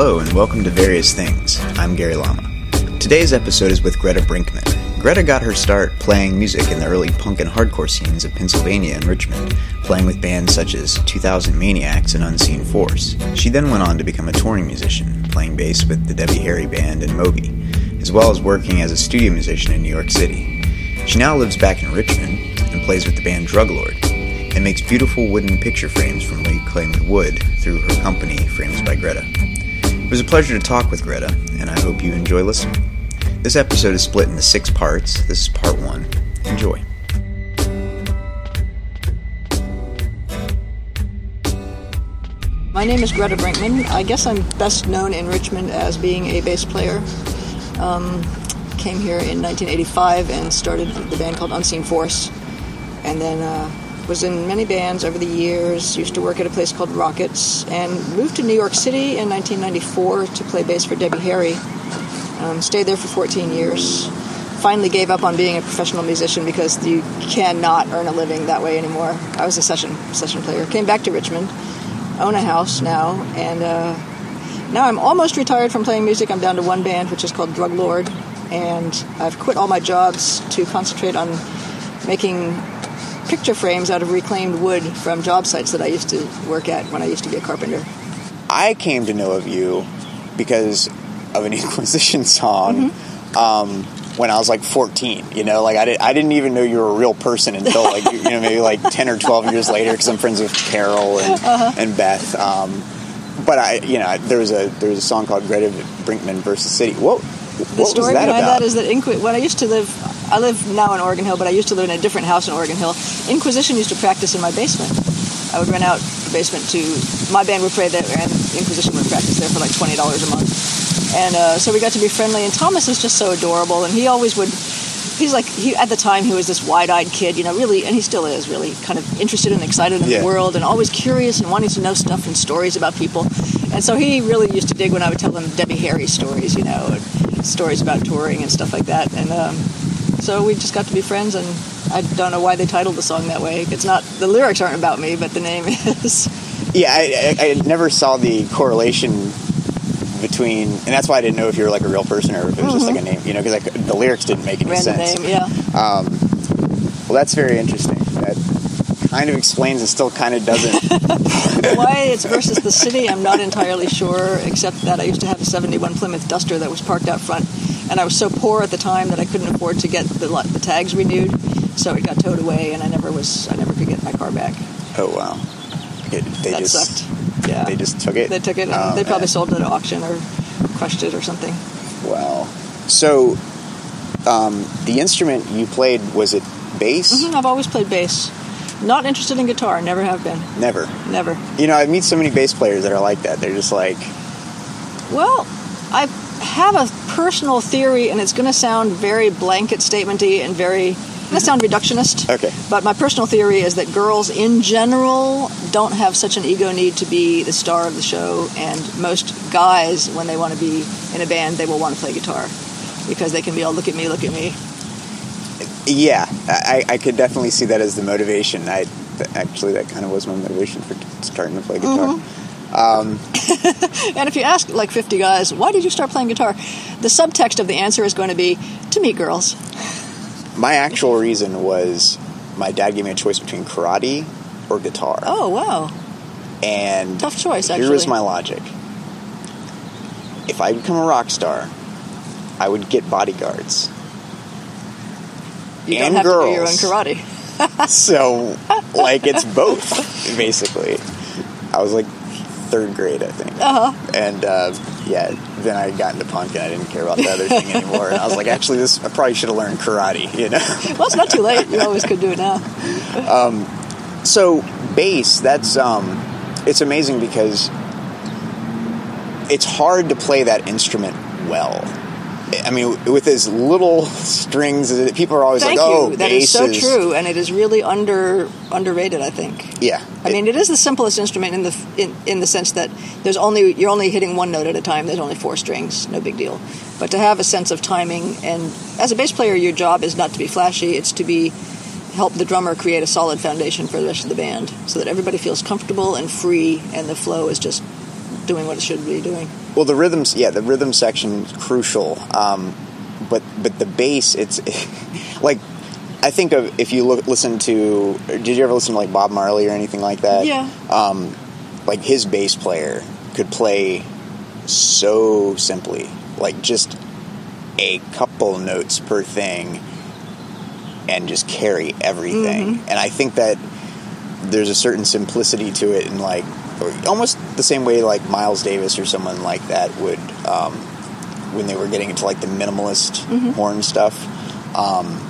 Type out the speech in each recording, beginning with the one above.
Hello, and welcome to Various Things. I'm Gary Lama. Today's episode is with Greta Brinkman. Greta got her start playing music in the early punk and hardcore scenes of Pennsylvania and Richmond, playing with bands such as 2000 Maniacs and Unseen Force. She then went on to become a touring musician, playing bass with the Debbie Harry Band and Moby, as well as working as a studio musician in New York City. She now lives back in Richmond and plays with the band Druglord, and makes beautiful wooden picture frames from reclaimed wood through her company, Frames by Greta. It was a pleasure to talk with Greta, and I hope you enjoy listening. This episode is split into six parts. This is part one. Enjoy. My name is Greta Brinkman. I guess I'm best known in Richmond as being a bass player. Um, came here in 1985 and started the band called Unseen Force, and then uh, was in many bands over the years. Used to work at a place called Rockets, and moved to New York City in 1994 to play bass for Debbie Harry. Um, stayed there for 14 years. Finally gave up on being a professional musician because you cannot earn a living that way anymore. I was a session session player. Came back to Richmond, own a house now, and uh, now I'm almost retired from playing music. I'm down to one band, which is called Drug Lord, and I've quit all my jobs to concentrate on making picture frames out of reclaimed wood from job sites that I used to work at when I used to be a carpenter. I came to know of you because of an Inquisition song Mm-hmm. um, when I was like 14. You know, like I, did, I didn't even know you were a real person until like you know maybe like 10 or 12 years later because I'm friends with Carol and, Uh-huh. and Beth. Um, but I, you know, there was a there was a song called Greta Brinkman versus City. What The what story behind about? that is that Inqui- when I used to live, I live now in Oregon Hill, but I used to live in a different house in Oregon Hill. Inquisition used to practice in my basement. I would rent out the basement to my band would play there, and Inquisition would practice there for like twenty dollars a month. And uh, so we got to be friendly. And Thomas is just so adorable, and he always would. He's like he at the time he was this wide-eyed kid, you know, really, and he still is really kind of interested and excited in Yeah. the world, and always curious and wanting to know stuff and stories about people. And so he really used to dig when I would tell him Debbie Harry stories, you know, and stories about touring and stuff like that. And um, so we just got to be friends, and I don't know why they titled the song that way. It's not the lyrics aren't about me, but the name is. Yeah, I, I, I never saw the correlation between, and that's why I didn't know if you were like a real person or if it was just like a name, you know, because like, the lyrics didn't make any Random sense. name, yeah. Well, that's very interesting. Kind of explains and still kind of doesn't. Why it's versus the city, I'm not entirely sure, except that I used to have a 71 Plymouth Duster that was parked out front, and I was so poor at the time that I couldn't afford to get the, the tags renewed, so it got towed away, and I never was I never could get my car back. oh wow, it, they that just sucked. Yeah, they just took it. they took it, and Oh, they probably man. sold it at auction or crushed it or something. Wow. So, um, the instrument you played was it bass? Mm-hmm, I've always played bass. Not interested in guitar. Never have been. Never. Never. You know, I meet so many bass players that are like that. They're just like, Well, I have a personal theory, and it's going to sound very blanket statementy and very going to sound reductionist. Okay. But my personal theory is that girls in general don't have such an ego need to be the star of the show, and most guys, when they want to be in a band, they will want to play guitar because they can be all look at me, look at me. yeah, I, I could definitely see that as the motivation. I actually that kind of was my motivation for starting to play guitar. Mm-hmm. Um, and if you ask like 50 guys, why did you start playing guitar? The subtext of the answer is going to be to meet girls. My actual reason was my dad gave me a choice between karate or guitar. Oh, wow. And Tough choice, Here was my logic. If I become a rock star, I would get bodyguards. You And don't have to do your own girls. karate. So, like, it's both, basically. I was like third grade, I think. Uh-huh. And uh, yeah, then I got into punk and I didn't care about the other thing anymore. And I was like, actually, this I probably should have learned karate, you know? Well, it's not too late. You always could do it now. um, So bass, that's um, it's amazing because it's hard to play that instrument well. I mean, with as little strings, as it- people are always Thank like, "Oh, you. That is so true, and it is really under underrated. I think. Yeah, I mean, it is the simplest instrument in the in, in the sense that there's only you're only hitting one note at a time. There's only four strings, no big deal. But to have a sense of timing, and as a bass player, your job is not to be flashy; it's to be help the drummer create a solid foundation for the rest of the band, so that everybody feels comfortable and free, and the flow is just doing what it should be doing. Well, the rhythms, yeah, the rhythm section is crucial. Um, but but the bass, it's like I think of if you look listen to. Did you ever listen to like Bob Marley or anything like that? Yeah. Um, like his bass player could play so simply, like just a couple notes per thing, and just carry everything. Mm-hmm. And I think that there's a certain simplicity to it, and like almost the same way like Miles Davis or someone like that would um, when they were getting into like the minimalist Mm-hmm. horn stuff. Um,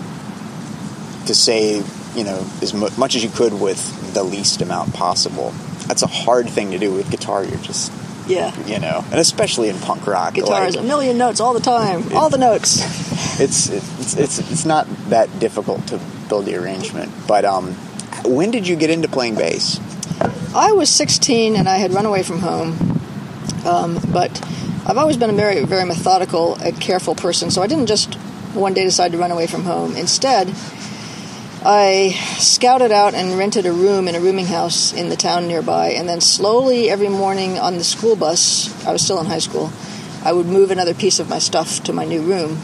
to say you know as mu- much as you could with the least amount possible. That's a hard thing to do with guitar. You're just Yeah. you know, and especially in punk rock, Guitar like, is a million notes all the time. All the notes. it's it's it's it's not that difficult to build the arrangement. But um, when did you get into playing bass? I was 16 and I had run away from home, um, but I've always been a very, very methodical and careful person, so I didn't just one day decide to run away from home. Instead, I scouted out and rented a room in a rooming house in the town nearby, and then slowly every morning on the school bus, I was still in high school, I would move another piece of my stuff to my new room.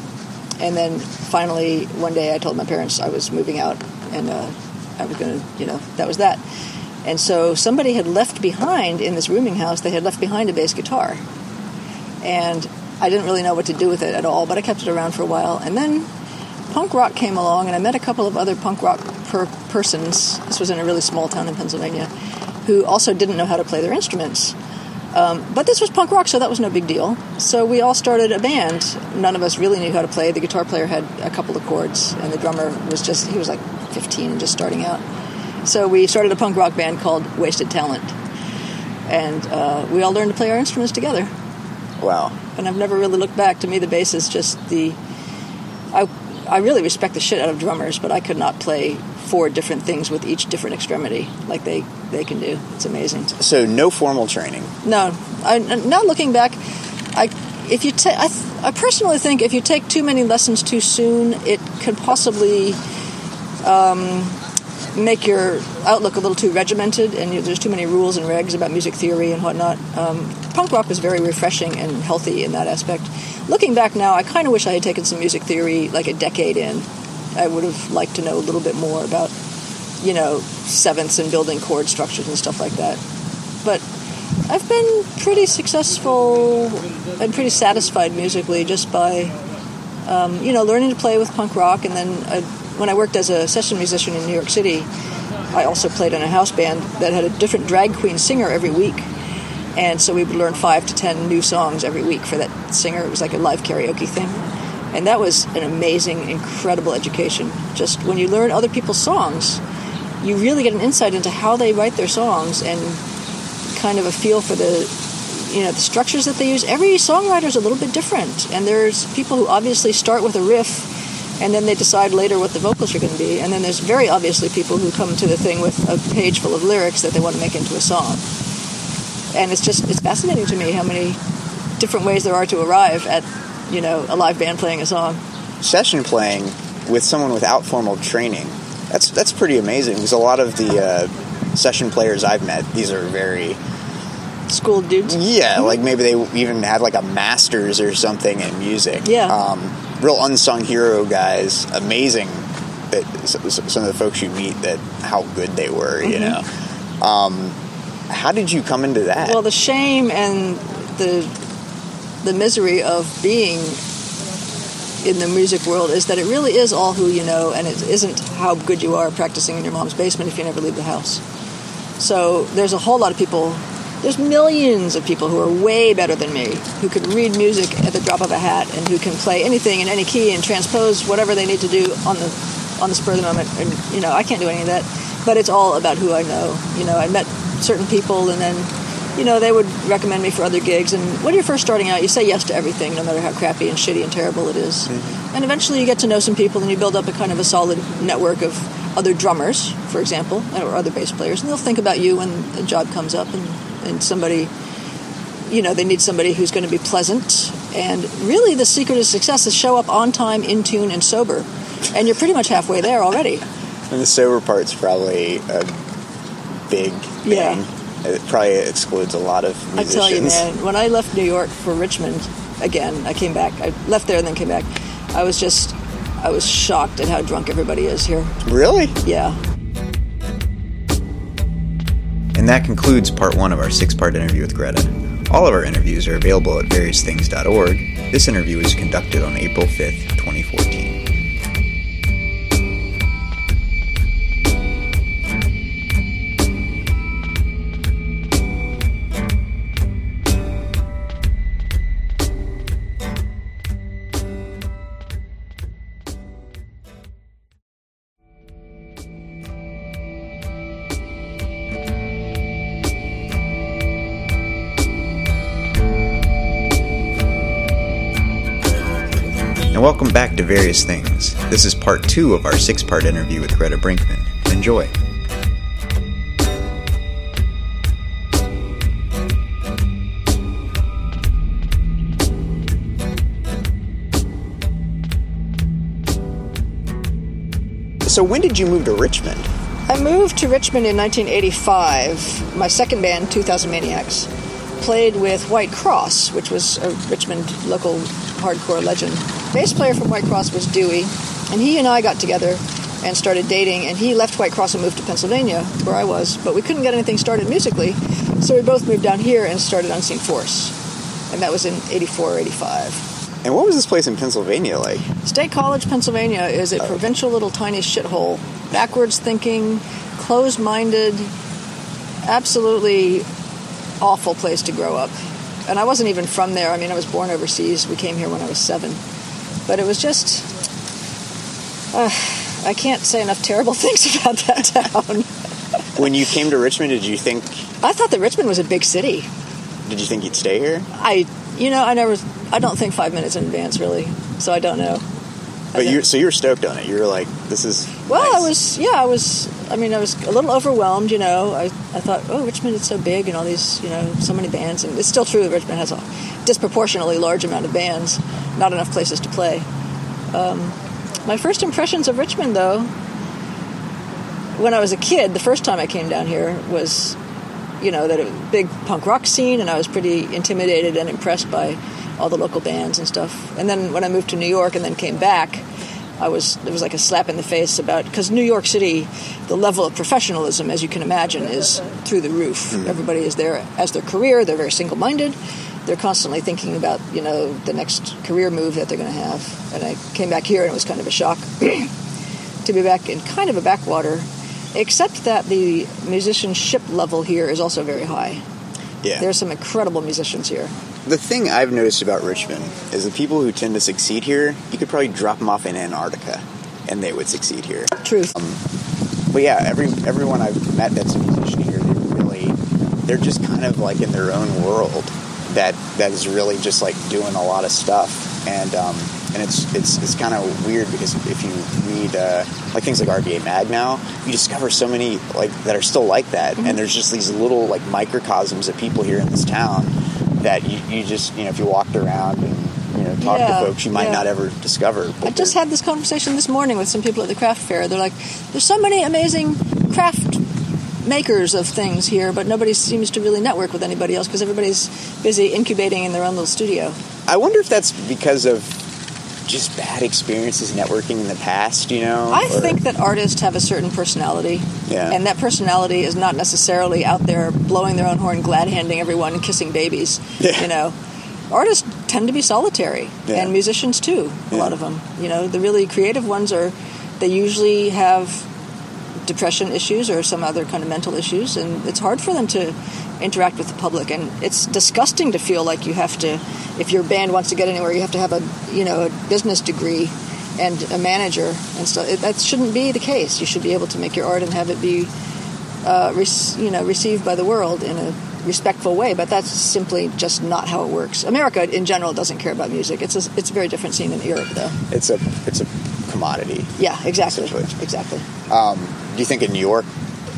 And then finally, one day I told my parents I was moving out and uh, I was going to, you know, that was that. And so somebody had left behind in this rooming house, they had left behind a bass guitar. And I didn't really know what to do with it at all, but I kept it around for a while. And then punk rock came along, and I met a couple of other punk rock per- persons. This was in a really small town in Pennsylvania, who also didn't know how to play their instruments. Um, but this was punk rock, so that was no big deal. So we all started a band. None of us really knew how to play. The guitar player had a couple of chords, and the drummer was just, he was like 15 and just starting out. So we started a punk rock band called Wasted Talent. And uh, we all learned to play our instruments together. Wow. And I've never really looked back. To me, the bass is just the. I, I really respect the shit out of drummers, but I could not play four different things with each different extremity like they, they can do. It's amazing. So no formal training. No, I, not looking back, I if you take, I, th- I personally think if you take too many lessons too soon, it could possibly um, make your outlook a little too regimented, and you, there's too many rules and regs about music theory and whatnot. Um, punk rock was very refreshing and healthy in that aspect. Looking back now, I kind of wish I had taken some music theory like a decade in. I would have liked to know a little bit more about, you know, sevenths and building chord structures and stuff like that. But I've been pretty successful and pretty satisfied musically just by, um, you know, learning to play with punk rock. And then uh, when I worked as a session musician in New York City, I also played in a house band that had a different drag queen singer every week. And so we would learn five to ten new songs every week for that singer. It was like a live karaoke thing. And that was an amazing, incredible education. Just when you learn other people's songs, you really get an insight into how they write their songs and kind of a feel for the you know the structures that they use. Every songwriter is a little bit different, and there's people who obviously start with a riff, and then they decide later what the vocals are going to be. And then there's very obviously people who come to the thing with a page full of lyrics that they want to make into a song. And it's just it's fascinating to me how many different ways there are to arrive at you know a live band playing a song. Session playing with someone without formal training. That's that's pretty amazing because a lot of the uh, session players I've met, these are very School dudes. yeah, like maybe they even had like a master's or something in music. Yeah. um, real unsung hero guys. Amazing that some of the folks you meet that how good they were. You know, um, how did you come into that? Well, the shame and the the misery of being in the music world is that it really is all who you know, and it isn't how good you are practicing in your mom's basement if you never leave the house. So there's a whole lot of people. There's millions of people who are way better than me, who could read music at the drop of a hat, and who can play anything in any key and transpose whatever they need to do on the on the spur of the moment. And you know, I can't do any of that, but it's all about who I know. You know, I met certain people, and then you know they would recommend me for other gigs. And when you're first starting out, you say yes to everything, no matter how crappy and shitty and terrible it is. Mm-hmm. And eventually, you get to know some people, and you build up a kind of a solid network of other drummers, for example, or other bass players, and they'll think about you when a job comes up, and, and somebody, you know, they need somebody who's going to be pleasant. And really, the secret of success is show up on time, in tune, and sober, and you're pretty much halfway there already. and the sober part's probably a big thing. Yeah. It probably excludes a lot of I tell you, man, when I left New York for Richmond, again, I came back. I left there and then came back. I was just, I was shocked at how drunk everybody is here. Really? Yeah. And that concludes part one of our six part interview with Greta. All of our interviews are available at variousthings.org. This interview was conducted on April 5th, 2014. Welcome back to Various Things. This is part two of our six part interview with Greta Brinkman. Enjoy. So, when did you move to Richmond? I moved to Richmond in 1985. My second band, 2000 Maniacs, played with White Cross, which was a Richmond local hardcore legend. Bass player from White Cross was Dewey, and he and I got together and started dating. And he left White Cross and moved to Pennsylvania, where I was, but we couldn't get anything started musically, so we both moved down here and started Unseen Force, and that was in 84 or 85. And what was this place in Pennsylvania like? State College, Pennsylvania is a oh. provincial little tiny shithole. Backwards thinking, closed minded, absolutely awful place to grow up. And I wasn't even from there. I mean, I was born overseas. We came here when I was seven. But it was just. Uh, I can't say enough terrible things about that town. When you came to Richmond, did you think I thought that Richmond was a big city. did you think you'd stay here? I, you know, I never, I don't think five minutes in advance really, so I don't know. But you so you were stoked on it. You were like, "This is." Well, nice. I was, yeah, I was. I mean, I was a little overwhelmed. You know, I, I thought, oh, Richmond is so big, and all these, you know, so many bands, and it's still true. That Richmond has a disproportionately large amount of bands, not enough places to play. Um, my first impressions of Richmond, though, when I was a kid, the first time I came down here was, you know, that it was a big punk rock scene, and I was pretty intimidated and impressed by all the local bands and stuff. And then when I moved to New York and then came back, I was it was like a slap in the face about because New York City, the level of professionalism, as you can imagine, is through the roof. Mm-hmm. Everybody is there as their career. They're very single-minded. They're constantly thinking about you know the next career move that they're going to have. And I came back here and it was kind of a shock to be back in kind of a backwater, except that the musicianship level here is also very high. yeah. There's some incredible musicians here. The thing I've noticed about Richmond is the people who tend to succeed here, you could probably drop them off in Antarctica, and they would succeed here. Truth. But yeah, every everyone I've met that's a musician here, they really, they're just kind of like in their own world that that is really just like doing a lot of stuff, and um, and it's it's it's kind of weird because if you read uh, like things like RVA Mag now, you discover so many like that are still like that, and there's just these little like microcosms of people here in this town that you, you just you know if you walked around and you know talked Yeah, to folks you might yeah. not ever discover. I just had this conversation this morning with some people at the craft fair. They're like, "There's so many amazing craft makers of things here, but nobody seems to really network with anybody else because everybody's busy incubating in their own little studio." I wonder if that's because of just bad experiences networking in the past, you know? I or- think that artists have a certain personality, Yeah. and that personality is not necessarily out there blowing their own horn, glad handing everyone, kissing babies. Yeah. You know, artists tend to be solitary, Yeah. and musicians too. A Yeah. lot of them. You know, the really creative ones are they usually have depression issues or some other kind of mental issues, and it's hard for them to interact with the public. And it's disgusting to feel like you have to, if your band wants to get anywhere, you have to have a you know a business degree and a manager and stuff. It, that shouldn't be the case. You should be able to make your art and have it be, uh, rec- you know, received by the world in a respectful way. But that's simply just not how it works. America, in general, doesn't care about music. It's a, it's a very different scene in Europe, though. it's a it's a commodity. Yeah, exactly, exactly. Do you think in New York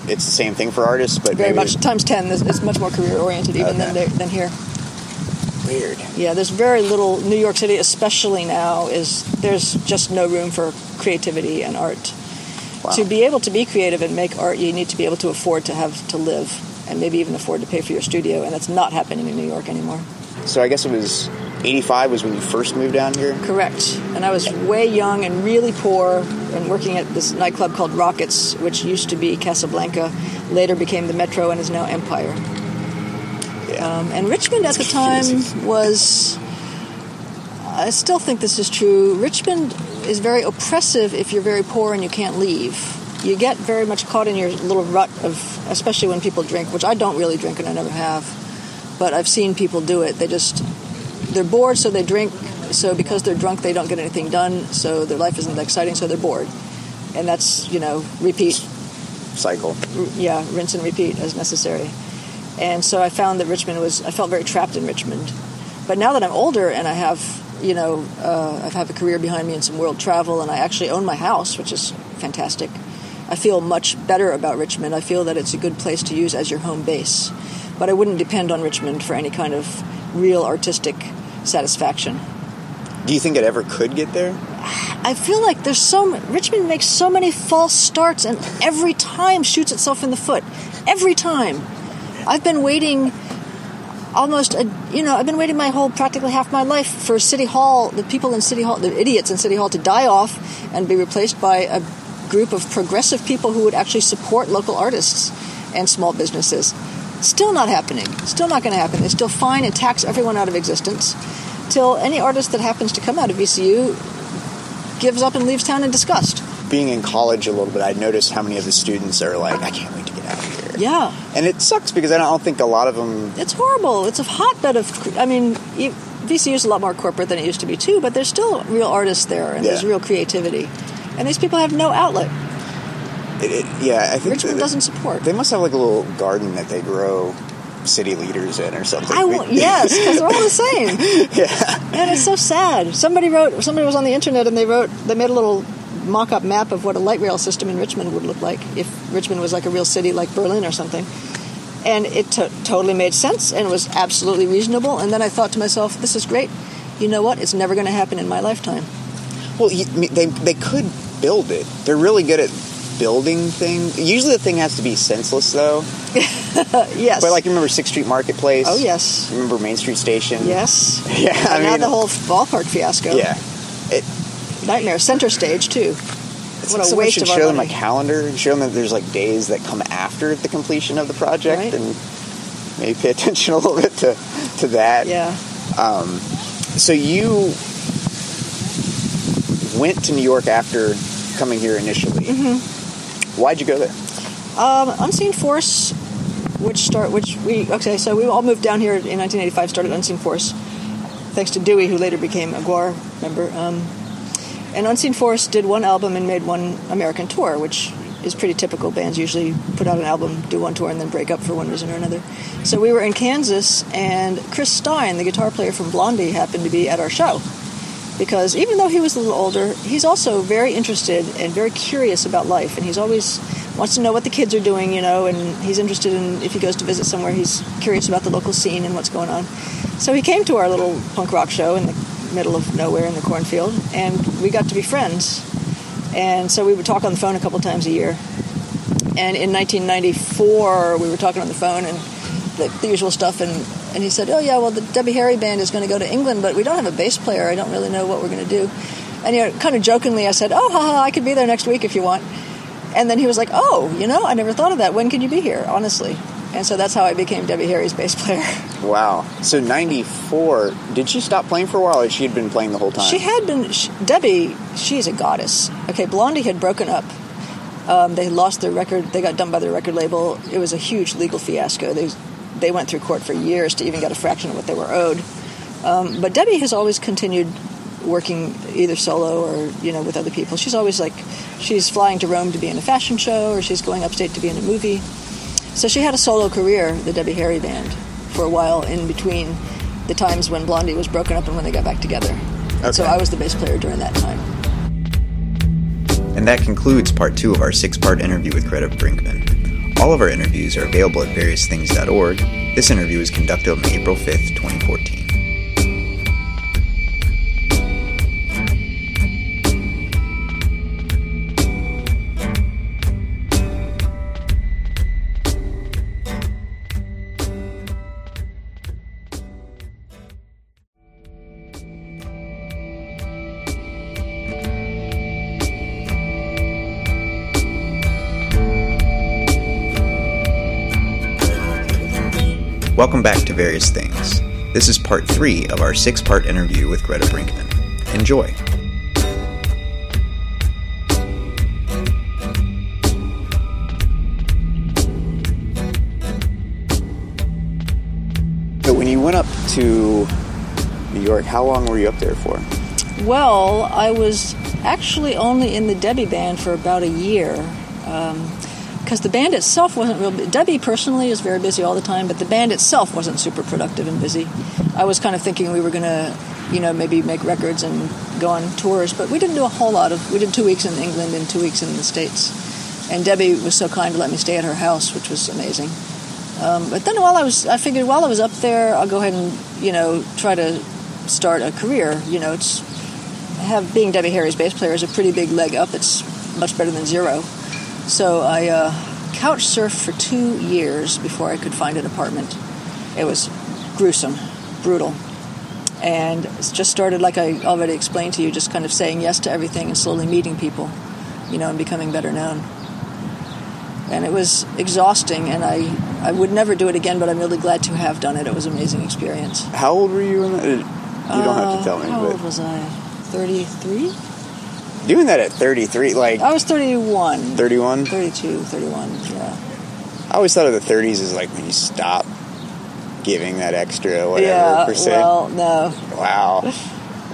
it's the same thing for artists, but Very much times ten. It's much more career oriented even than Okay. there, than here. weird? Yeah, there's very little. New York City, especially now, is there's just no room for creativity and art. Wow. To be able to be creative and make art, you need to be able to afford to have to live. and maybe even afford to pay for your studio. And that's not happening in New York anymore. So I guess it was 85 was when you first moved down here? Correct. And I was way young and really poor and working at this nightclub called Rockets, which used to be Casablanca, later became the Metro and is now Empire. Yeah. Um, and Richmond at the time was, I still think this is true, Richmond is very oppressive if you're very poor and you can't leave. You get very much caught in your little rut of, especially when people drink, which I don't really drink and I never have. But I've seen people do it. They just, they're bored, so they drink. So because they're drunk, they don't get anything done. So their life isn't exciting, so they're bored. And that's, you know, repeat Cycle. yeah, rinse and repeat as necessary. And so I found that Richmond was, I felt very trapped in Richmond. But now that I'm older and I have, you know, uh, I have a career behind me and some world travel, and I actually own my house, which is fantastic. I feel much better about Richmond. I feel that it's a good place to use as your home base. But I wouldn't depend on Richmond for any kind of real artistic satisfaction. Do you think it ever could get there? I feel like there's so m- Richmond makes so many false starts and every time shoots itself in the foot. Every time. I've been waiting almost a you know I've been waiting my whole practically half my life for City Hall, the people in City Hall, the idiots in City Hall to die off and be replaced by a group of progressive people who would actually support local artists and small businesses. Still not happening. Still not going to happen. They still fine and tax everyone out of existence till any artist that happens to come out of VCU gives up and leaves town in disgust. Being in college a little bit, I noticed how many of the students are like, I can't wait to get out of here. Yeah, And it sucks because I don't think a lot of them. it's horrible. It's a hotbed of. I mean, VCU is a lot more corporate than it used to be too, but there's still real artists there and there's real creativity, and these people have no outlet. It, it, yeah, I think Richmond doesn't support. They must have like a little garden that they grow city leaders in or something. I will, yes, because they're all the same. yeah. And it's so sad. Somebody wrote. Somebody was on the internet and they wrote. They made a little mock-up map of what a light rail system in Richmond would look like if Richmond was like a real city like Berlin or something. And it to totally made sense and was absolutely reasonable. And then I thought to myself, "This is great. You know what? It's never going to happen in my lifetime." Well, you, they they could build it. They're really good at building thing. Usually, the thing has to be senseless, though. Yes. But like, you remember Sixth Street Marketplace? oh yes, Remember Main Street Station? yes. Yeah. I And now the whole ballpark fiasco. yeah. It, Nightmare. Center stage too. it's What like a waste should of our show them a calendar and show them that there's like days that come after the completion of the project, Right. and maybe pay attention a little bit to to that. Yeah. Um, So you went to New York after coming here initially. Mm-hmm. Why'd you go there? Um, Unseen Force, which start which we okay, so we all moved down here in 1985. Started Unseen Force, thanks to Dewey, who later became a GWAR member. Um, and Unseen Force did one album and made one American tour, which is pretty typical. Bands usually put out an album, do one tour, and then break up for one reason or another. So we were in Kansas, and Chris Stein, the guitar player from Blondie, happened to be at our show because even though he was a little older, he's also very interested and very curious about life, and he's always wants to know what the kids are doing, you know, and he's interested in if he goes to visit somewhere, he's curious about the local scene and what's going on. So he came to our little punk rock show in the middle of nowhere in the cornfield, and we got to be friends. And so we would talk on the phone a couple times a year. And in 1994, we were talking on the phone and the, the usual stuff. And, and he said, Oh, yeah, well, the Debbie Harry band is going to go to England, but we don't have a bass player. I don't really know what we're going to do. And, you know, kind of jokingly, I said, Oh, haha, I could be there next week if you want. And then he was like, Oh, you know, I never thought of that. When can you be here, honestly? And so that's how I became Debbie Harry's bass player. Wow. So '94. Did she stop playing for a while, or she had been playing the whole time? She had been she, Debbie. She's a goddess. Okay, Blondie had broken up. Um, they lost their record. They got done by their record label. It was a huge legal fiasco. They they went through court for years to even get a fraction of what they were owed. Um, but Debbie has always continued working either solo or you know with other people. She's always like she's flying to Rome to be in a fashion show, or she's going upstate to be in a movie. So she had a solo career, the Debbie Harry band, for a while in between the times when Blondie was broken up and when they got back together. And So I was the bass player during that time. And that concludes part two of our six part interview with Greta Brinkman. All of our interviews are available at variousthings.org. This interview was conducted on April 5th, 2014. Welcome back to Various Things. This is part three of our six part interview with Greta Brinkman. Enjoy. So, when you went up to New York, how long were you up there for? Well, I was actually only in the Debbie band for about a year. Um, Because the band itself wasn't real. Debbie personally is very busy all the time, but the band itself wasn't super productive and busy. I was kind of thinking we were going to, you know, maybe make records and go on tours, but we didn't do a whole lot of. We did two weeks in England and two weeks in the States. And Debbie was so kind to let me stay at her house, which was amazing. Um, but then while I was, I figured while I was up there, I'll go ahead and, you know, try to start a career. You know, it's have being Debbie Harry's bass player is a pretty big leg up. It's much better than zero. So I uh, couch surfed for two years before I could find an apartment. It was gruesome, brutal, and just started like I already explained to you, just kind of saying yes to everything and slowly meeting people, you know, and becoming better known. And it was exhausting, and I I would never do it again, but I'm really glad to have done it. It was an amazing experience. How old were you in that? You don't have to tell me. Uh, How old was I? 33? Doing that at 33, like I was 31. 31. 32, 31, yeah. I always thought of the 30s as like when you stop giving that extra whatever yeah, percent. well, no. wow.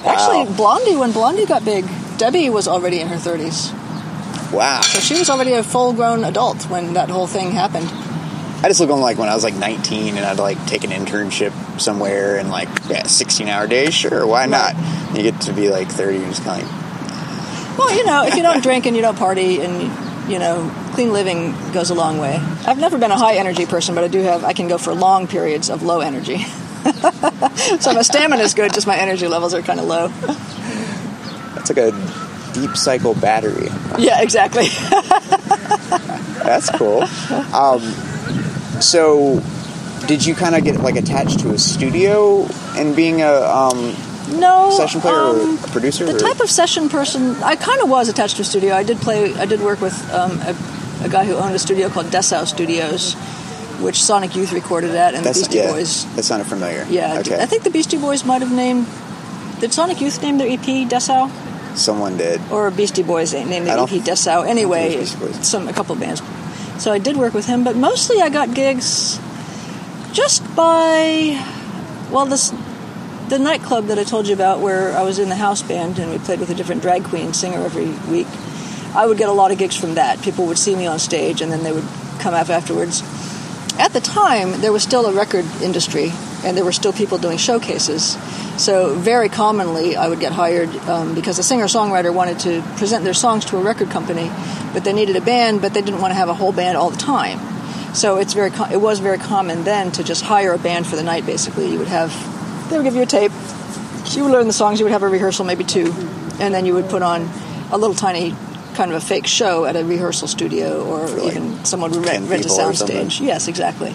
Actually, Wow. Blondie, when Blondie got big, Debbie was already in her 30s. Wow. So she was already a full grown adult when that whole thing happened. I just look on like when I was like 19 and I'd like take an internship somewhere and like yeah, 16 hour days. Sure, why not? You get to be like 30 and just kind of like, Well, you know, if you don't drink and you don't party and, you know, clean living goes a long way. I've never been a high energy person, but I do have, I can go for long periods of low energy. so my stamina is good, just my energy levels are kind of low. that's like a deep cycle battery. Yeah, exactly. That's cool. um, so, did you kind of get like attached to a studio and being a um, No session player um, or producer? The or- type of session person, I kind of was attached to a studio. I did play, I did work with um, a, a guy who owned a studio called Dessau Studios, which Sonic Youth recorded at, and That's, the Beastie yeah, Boys. That sounded familiar. Yeah, Okay. I think the Beastie Boys might have named. Did Sonic Youth name their EP Dessau, someone did. or Beastie Boys named I their EP Dessau? Anyway, it was Beastie Boys. some a couple of bands. So I did work with him, but mostly I got gigs just by well this the nightclub that I told you about where I was in the house band and we played with a different drag queen singer every week. I would get a lot of gigs from that. People would see me on stage and then they would come up afterwards. At the time, there was still a record industry and there were still people doing showcases. So, very commonly, I would get hired um, because a singer songwriter wanted to present their songs to a record company, but they needed a band, but they didn't want to have a whole band all the time. So it's very co- it was very common then to just hire a band for the night. Basically, you would have they would give you a tape, you would learn the songs, you would have a rehearsal, maybe two, and then you would put on a little tiny kind of a fake show at a rehearsal studio, or like, even someone would rent, rent a soundstage. Yes, exactly.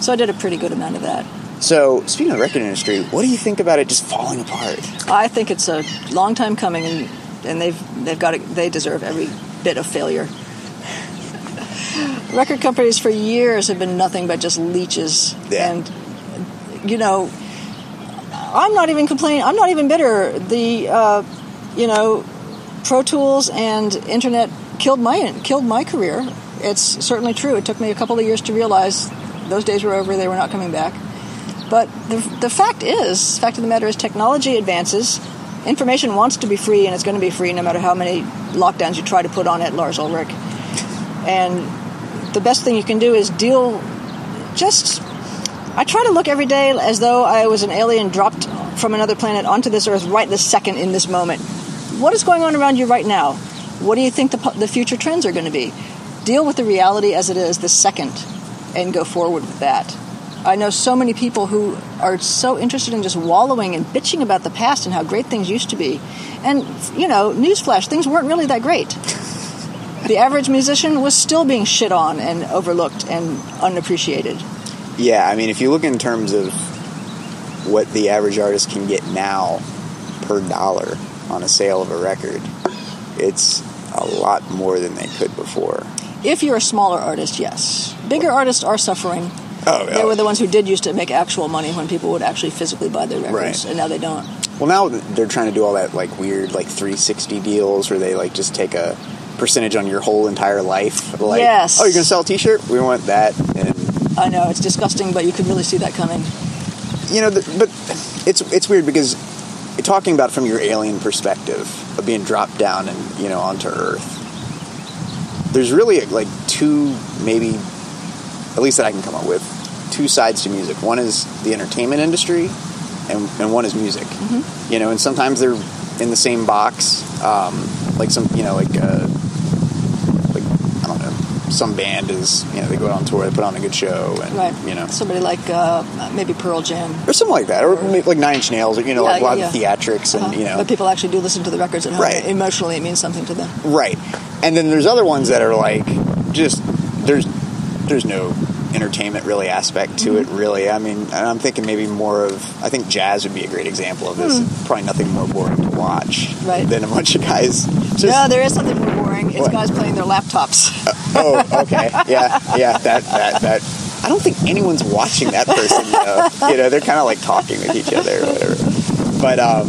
So I did a pretty good amount of that. So, speaking of the record industry, what do you think about it just falling apart? I think it's a long time coming, and and they've they've got it, they deserve every bit of failure. Record companies for years have been nothing but just leeches, Yeah. and you know, I'm not even complaining. I'm not even bitter. The uh, you know, Pro Tools and internet killed my killed my career. It's certainly true. It took me a couple of years to realize those days were over. They were not coming back. But the, the fact is, fact of the matter is, technology advances. Information wants to be free, and it's going to be free no matter how many lockdowns you try to put on it, Lars Ulrich. And the best thing you can do is deal. Just, I try to look every day as though I was an alien dropped from another planet onto this Earth right this second in this moment. What is going on around you right now? What do you think the, the future trends are going to be? Deal with the reality as it is this second, and go forward with that. I know so many people who are so interested in just wallowing and bitching about the past and how great things used to be. And, you know, newsflash, things weren't really that great. The average musician was still being shit on and overlooked and unappreciated. Yeah, I mean, if you look in terms of what the average artist can get now per dollar on a sale of a record, it's a lot more than they could before. If you're a smaller artist, yes. Bigger artists are suffering. Oh, They oh. were the ones who did used to make actual money when people would actually physically buy their records, Right. and now they don't. Well, now they're trying to do all that like weird like 360 deals where they like just take a percentage on your whole entire life. Like, Yes. oh, you're gonna sell a T-shirt? We want that, and I know it's disgusting, but you could really see that coming. you know, the, but it's it's weird because talking about from your alien perspective of being dropped down and you know onto Earth. There's really like two, maybe at least that I can come up with, two sides to music. One is the entertainment industry, and, and one is music. Mm-hmm. You know, and sometimes they're in the same box. Um, like some, you know, like uh, like I don't know, some band is you know they go out on tour, they put on a good show, and Right. you know, Somebody like uh, maybe Pearl Jam. or something like that, or maybe like Nine Inch Nails, or you know, Yeah, like a lot yeah, of theatrics, and Uh-huh. you know, But people actually do listen to the records home. Right. Emotionally, it means something to them. Right. And then there's other ones that are like just there's there's no entertainment really aspect to Mm-hmm. it really. I mean, and I'm thinking maybe more of I think jazz would be a great example of this. Probably nothing more boring to watch. Right. than a bunch of guys just no, there is something more boring. It's What? guys playing their laptops. Oh, okay. Yeah, yeah, that that that I don't think anyone's watching that person though. You know, they're kind of like talking with each other or whatever. But um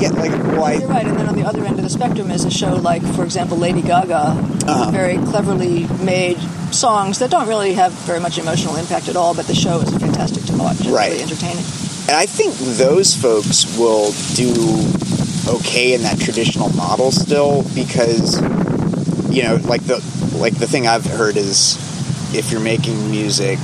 yeah, like why You're right. And then on the other end of the spectrum is a show like, for example, Lady Gaga, Uh-huh. very cleverly made songs that don't really have very much emotional impact at all, but the show is fantastic to watch. It's Right. really entertaining. And I think those folks will do okay in that traditional model still because you know, like the like the thing I've heard is if you're making music,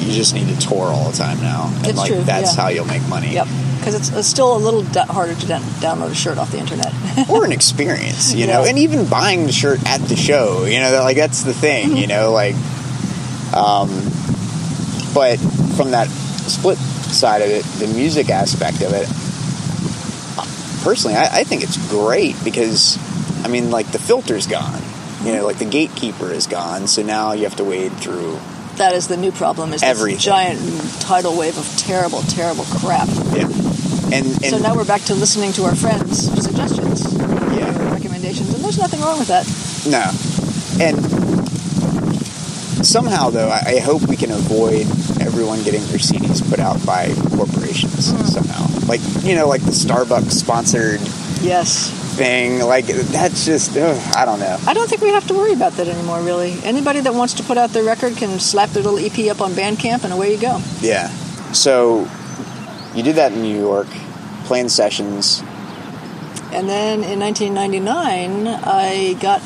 you just need to tour all the time now, and It's like true, that's yeah. how you'll make money. Yep. Because it's, it's still a little da- harder to down- download a shirt off the internet. or an experience, you know, Yeah. and even buying the shirt at the show, you know, like that's the thing, you know, like, um, but from that split side of it, the music aspect of it, personally, I, I think it's great because, I mean, like the filter's gone, you know, like the gatekeeper is gone, so now you have to wade through, that is the new problem. Is this giant tidal wave of terrible, terrible crap. yeah, and and so now we're back to listening to our friends' suggestions, Yeah. recommendations, and there's nothing wrong with that. No. And somehow, though, I, I hope we can avoid everyone getting their CDs put out by corporations mm. somehow. Like, you know, like the Starbucks sponsored Yes. Thing. Like, that's just, ugh, I don't know. I don't think we have to worry about that anymore, really. Anybody that wants to put out their record can slap their little EP up on Bandcamp and away you go. Yeah. So, you did that in New York, playing sessions. And then in 1999, I got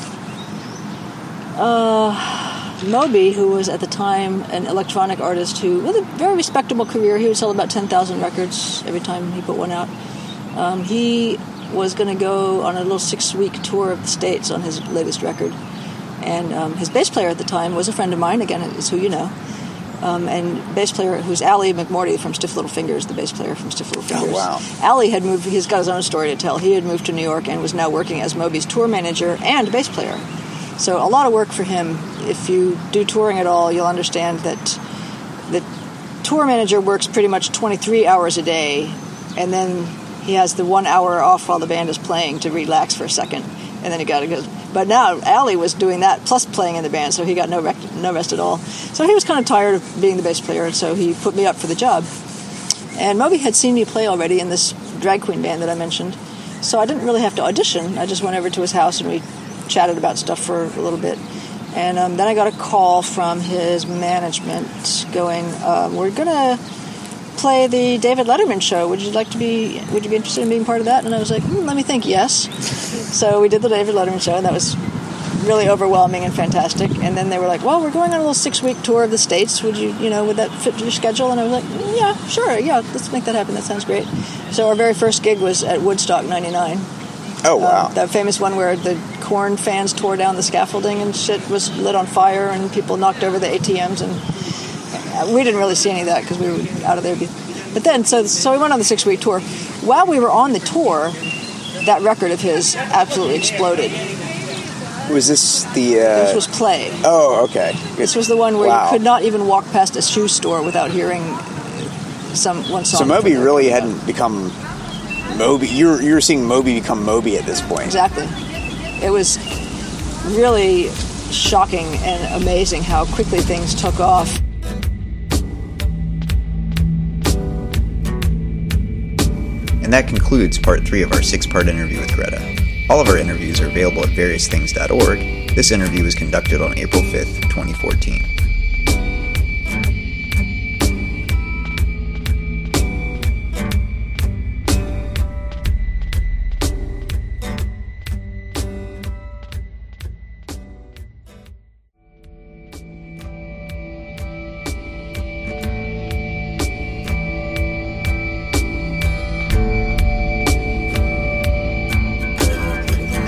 uh, Moby, who was at the time an electronic artist who, with a very respectable career, he would sell about 10,000 records every time he put one out. Um, he was going to go on a little six-week tour of the states on his latest record, and um, his bass player at the time was a friend of mine. Again, it's who you know. Um, and bass player who's Ali McMordie from Stiff Little Fingers, the bass player from Stiff Little Fingers. wow. Allie had moved. He's got his own story to tell. He had moved to New York and was now working as Moby's tour manager and bass player. So a lot of work for him. If you do touring at all, you'll understand that the tour manager works pretty much 23 hours a day, and then he has the one hour off while the band is playing to relax for a second, and then he got to go. But now Ali was doing that plus playing in the band, so he got no no rest at all. So he was kind of tired of being the bass player, and so he put me up for the job. And Moby had seen me play already in this drag queen band that I mentioned, so I didn't really have to audition. I just went over to his house and we chatted about stuff for a little bit. And um, then I got a call from his management going, um, "We're gonna play the David Letterman show. Would you like to be? Would you be interested in being part of that?" And I was like, hmm, "Let me think. Yes." so we did the David Letterman show, and that was really overwhelming and fantastic. And then they were like, "Well, we're going on a little six-week tour of the states. Would you, you know, would that fit your schedule?" And I was like, "Mm, "Yeah, sure. Yeah, let's make that happen. That sounds great." So our very first gig was at Woodstock '99. Oh, wow. Um, that famous one where the corn fans tore down the scaffolding and shit was lit on fire and people knocked over the ATMs and uh, we didn't really see any of that because we were out of there. But then, so so we went on the six week tour. While we were on the tour, that record of his absolutely exploded. was this the. Uh, This was Play. oh, okay. This was the one where Wow. you could not even walk past a shoe store without hearing some one song. So Moby really hadn't become Moby. You're you're seeing Moby become Moby at this point. Exactly. It was really shocking and amazing how quickly things took off. And that concludes part three of our six part interview with Greta. All of our interviews are available at variousthings.org. This interview was conducted on April 5th, 2014.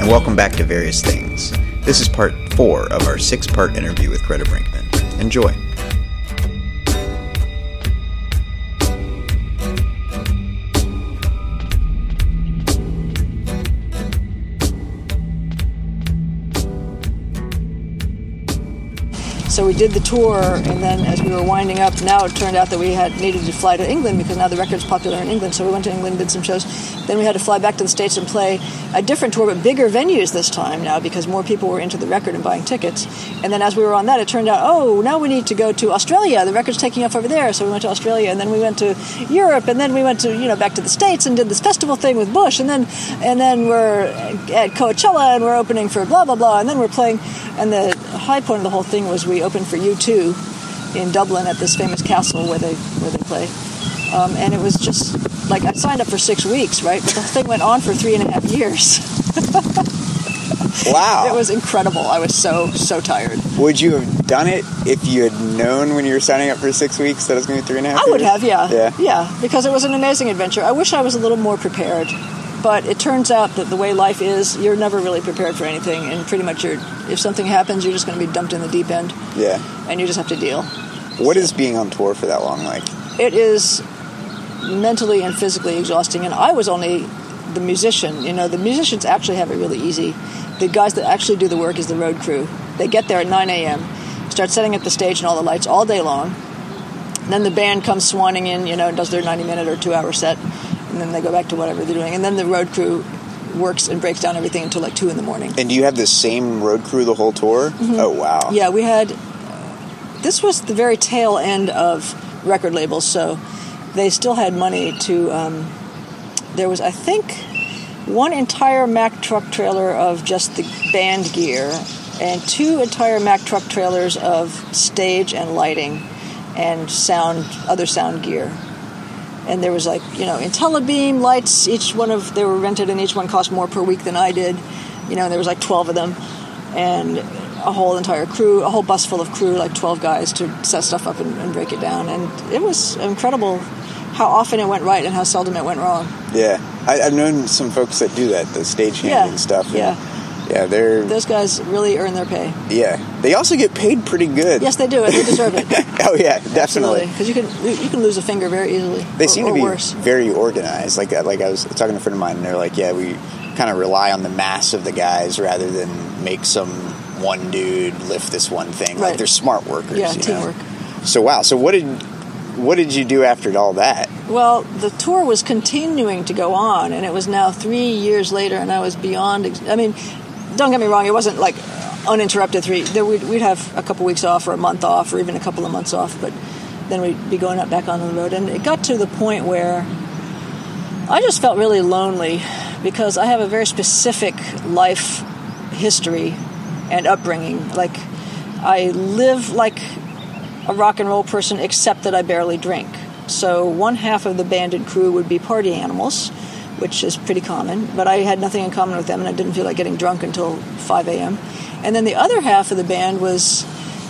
Welcome back to Various Things. This is part four of our six part interview with Greta Brinkman. Enjoy. So we did the tour, and then as we were winding up, now it turned out that we had needed to fly to England because now the record's popular in England. So we went to England, did some shows. Then we had to fly back to the States and play a different tour, but bigger venues this time now because more people were into the record and buying tickets. And then as we were on that, it turned out, oh, now we need to go to Australia. The record's taking off over there. So we went to Australia, and then we went to Europe, and then we went to you know back to the States and did this festival thing with Bush, and then and then we're at Coachella and we're opening for blah blah blah, and then we're playing. And the high point of the whole thing was we opened for U2 in Dublin at this famous castle where they where they play. Um, and it was just like I signed up for six weeks, right? But the thing went on for three and a half years. Wow. It was incredible. I was so so tired. Would you have done it if you had known when you were signing up for six weeks that it was going to be three and a half? I would have, yeah, Yeah. yeah, because it was an amazing adventure. I wish I was a little more prepared, but it turns out that the way life is, you're never really prepared for anything, and pretty much you're if something happens, you're just going to be dumped in the deep end, Yeah. and you just have to deal. What is being on tour for that long like? it is mentally and physically exhausting. And I was only the musician. You know, the musicians actually have it really easy. The guys that actually do the work is the road crew. They get there at 9 a.m., start setting up the stage and all the lights all day long. Then the band comes swanning in, you know, and does their 90 minute or two hour set, and then they go back to whatever they're doing. And then the road crew works and breaks down everything until like 2 in the morning. And do you have the same road crew the whole tour? Oh wow. Mm-hmm. Yeah, we had. This was the very tail end of record labels, so they still had money to. Um, there was, I think, one entire Mack truck trailer of just the band gear, and two entire Mack truck trailers of stage and lighting, and sound, other sound gear. And there was like, you know, Intellabeam lights. Each one of they were rented, and each one cost more per week than I did. You know, and there was like twelve of them, and a whole entire crew, a whole bus full of crew, like 12 guys to set stuff up and, and break it down. And it was incredible how often it went right and how seldom it went wrong. Yeah. I, I've known some folks that do that, the stagehand Yeah. and stuff. and Yeah. Yeah, they're Those guys really earn their pay. yeah. They also get paid pretty good. Yes, they do, and they deserve it. oh yeah, definitely. Because you can you can lose a finger very easily. They or, seem to be worse. very organized. Like uh, like I was talking to a friend of mine, and they're like, yeah, we kind of rely on the mass of the guys rather than make some one dude lift this one thing. Like they're smart workers. Yeah, you know? teamwork. So wow. So what did what did you do after all that? Well, the tour was continuing to go on, and it was now three years later, and I was beyond. Ex- I mean, don't get me wrong; it wasn't like uninterrupted three. We'd, we'd have a couple weeks off, or a month off, or even a couple of months off, but then we'd be going up back on the road, and it got to the point where I just felt really lonely because I have a very specific life history and upbringing. Like, I live like a rock and roll person, except that I barely drink. So one half of the band and crew would be party animals, which is pretty common. But I had nothing in common with them, and I didn't feel like getting drunk until 5 a.m. And then the other half of the band was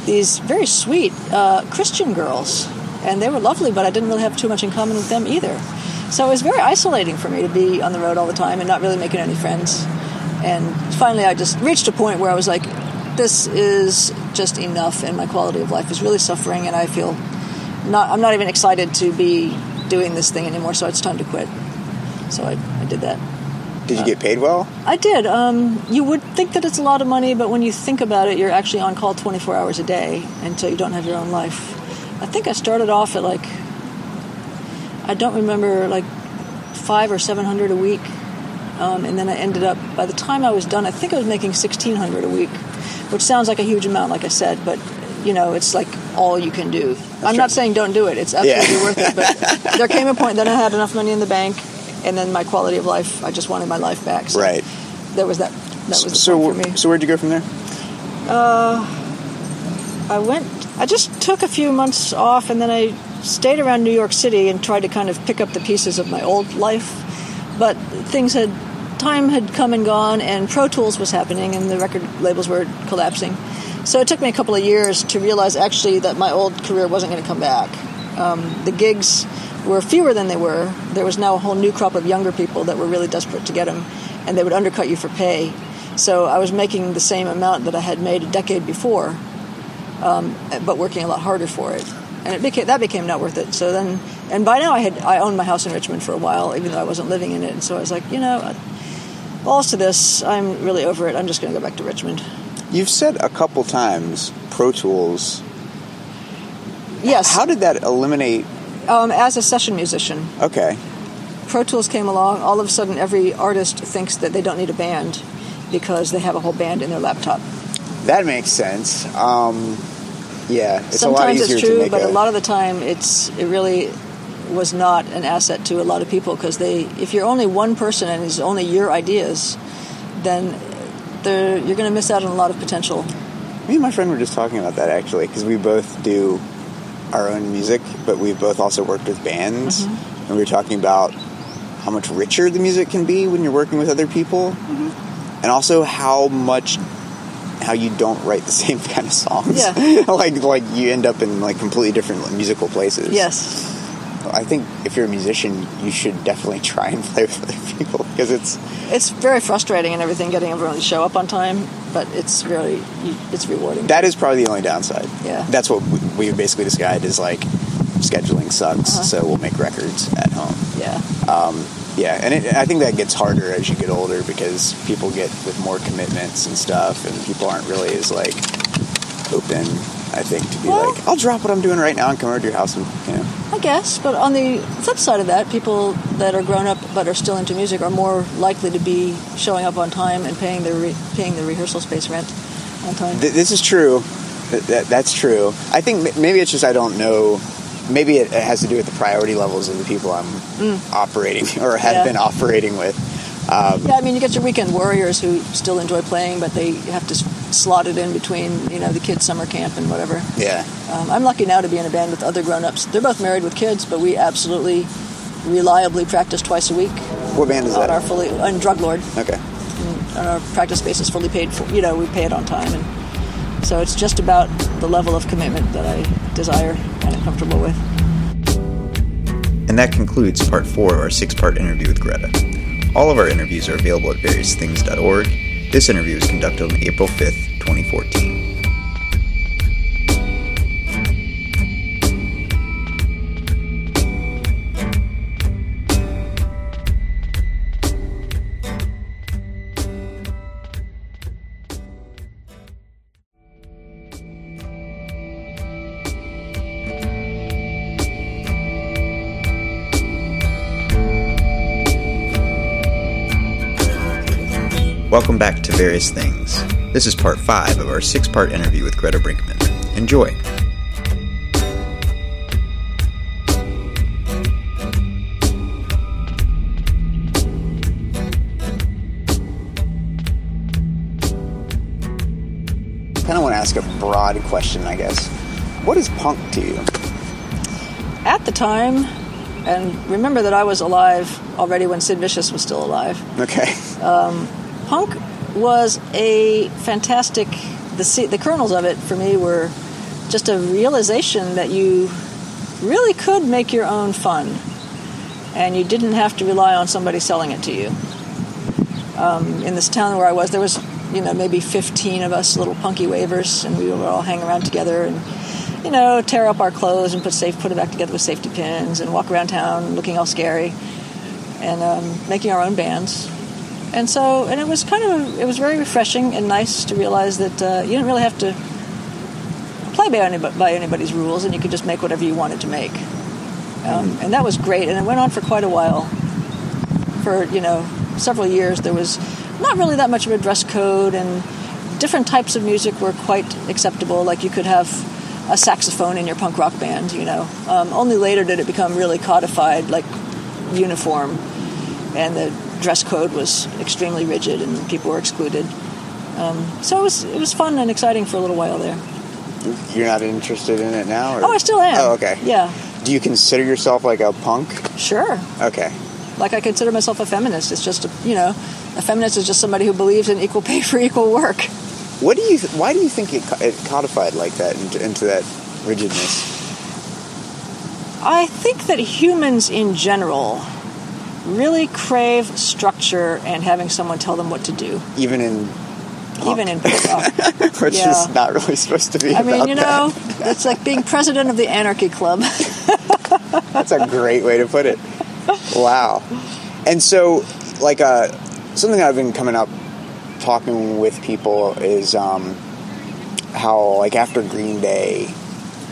these very sweet uh, Christian girls, and they were lovely, but I didn't really have too much in common with them either. So it was very isolating for me to be on the road all the time and not really making any friends. And finally, I just reached a point where I was like, this is just enough, and my quality of life is really suffering, and I feel not. I'm not even excited to be doing this thing anymore. So it's time to quit. So I, I did that. Did you get paid well? I did. Um, you would think that it's a lot of money, but when you think about it, you're actually on call 24 hours a day, and so you don't have your own life. I think I started off at like I don't remember like five or seven hundred a week, um, and then I ended up. By the time I was done, I think I was making 1600 a week, which sounds like a huge amount, like I said, but you know, it's like all you can do. I'm not saying don't do it; it's absolutely Yeah. worth it. But there came a point that I had enough money in the bank, and then my quality of life. I just wanted my life back. So Right. There was that. That was the so, so where'd you go from there? Uh, I went. I just took a few months off, and then I stayed around New York City and tried to kind of pick up the pieces of my old life. But things had, time had come and gone, and Pro Tools was happening, and the record labels were collapsing. So it took me a couple of years to realize actually that my old career wasn't going to come back. Um, the gigs were fewer than they were. There was now a whole new crop of younger people that were really desperate to get them, and they would undercut you for pay. So I was making the same amount that I had made a decade before, um, but working a lot harder for it. And it became that became not worth it. So then, and by now I had I owned my house in Richmond for a while, even though I wasn't living in it. And so I was like, you know, uh, balls to this. I'm really over it. I'm just going to go back to Richmond. You've said a couple times Pro Tools. Yes. How did that eliminate? Um, as a session musician, Okay, Pro Tools came along. All of a sudden, every artist thinks that they don't need a band because they have a whole band in their laptop. that makes sense. Um, yeah, it's a lot Sometimes easier it's to true, make but a lot of the time, it's it really was not an asset to a lot of people because they, if you're only one person and it's only your ideas, then you're going to miss out on a lot of potential. Me and my friend were just talking about that actually because we both do our own music, but we've both also worked with bands, Mm-hmm. and we were talking about how much richer the music can be when you're working with other people, Mm-hmm. and also how much how you don't write the same kind of songs. Yeah. like like you end up in like completely different musical places. Yes, I think if you're a musician, you should definitely try and play with other people because it's it's very frustrating and everything getting everyone to show up on time, but it's really it's rewarding. that is probably the only downside. Yeah. that's what we, we basically described as like scheduling sucks, Uh-huh. so we'll make records at home. yeah, Yeah, and it, I think that gets harder as you get older because people get with more commitments and stuff, and people aren't really as like open. I think to be Well- like, I'll drop what I'm doing right now and come over to your house and you know. Guess. But on the flip side of that, people that are grown up but are still into music are more likely to be showing up on time and paying their re- paying the rehearsal space rent on time. Th- this is true. That, that's true. I think m- maybe it's just I don't know. Maybe it, it has to do with the priority levels of the people I'm operating or have Mm. Yeah. been operating with. Yeah, I mean, you get your weekend warriors who still enjoy playing, but they have to slot it in between, you know, the kids' summer camp and whatever. Yeah. Um, I'm lucky now to be in a band with other grown-ups. They're both married with kids, but we absolutely reliably practice twice a week What band is on that? our fully on Drug Lord. okay. And our practice space is fully paid for. You know, we pay it on time, and so it's just about the level of commitment that I desire and am comfortable with. And that concludes part four of our six part interview with Greta. All of our interviews are available at variousthings.org. This interview was conducted on April 5th, 2014. Welcome back to Various Things. This is part five of our six part interview with Greta Brinkman. Enjoy. I kind of want to ask a broad question, I guess. What is punk to you? At the time, and remember that I was alive already when Sid Vicious was still alive. Okay. Um, Punk was a fantastic. The the kernels of it for me were just a realization that you really could make your own fun, and you didn't have to rely on somebody selling it to you. Um, in this town where I was, there was you know maybe 15 of us little punky wavers, and we would all hang around together and you know tear up our clothes and put safe put it back together with safety pins and walk around town looking all scary and um, making our own bands. And so, and it was kind of, it was very refreshing and nice to realize that uh, you didn't really have to play by, by anybody's rules, and you could just make whatever you wanted to make. Um, and that was great, and it went on for quite a while. For you know, several years, there was not really that much of a dress code, and different types of music were quite acceptable. Like you could have a saxophone in your punk rock band. You know, um, only later did it become really codified, like uniform and the dress code was extremely rigid, and people were excluded. Um, so it was it was fun and exciting for a little while there. You're not interested in it now? Or? Oh, I still am. Oh, okay. Yeah, Do you consider yourself like a punk? sure. Okay. Like I consider myself a feminist. It's just a, you know, a feminist is just somebody who believes in equal pay for equal work. What do you? Why do you think it, it codified like that into, into that rigidness? I think that humans in general really crave structure and having someone tell them what to do, Even in even in punk which yeah. is not really supposed to be. I mean, you know, it's like being president of the anarchy club. that's a great way to put it. Wow. And so, like, uh, something I've been coming up talking with people is um, how, like, after Green Day,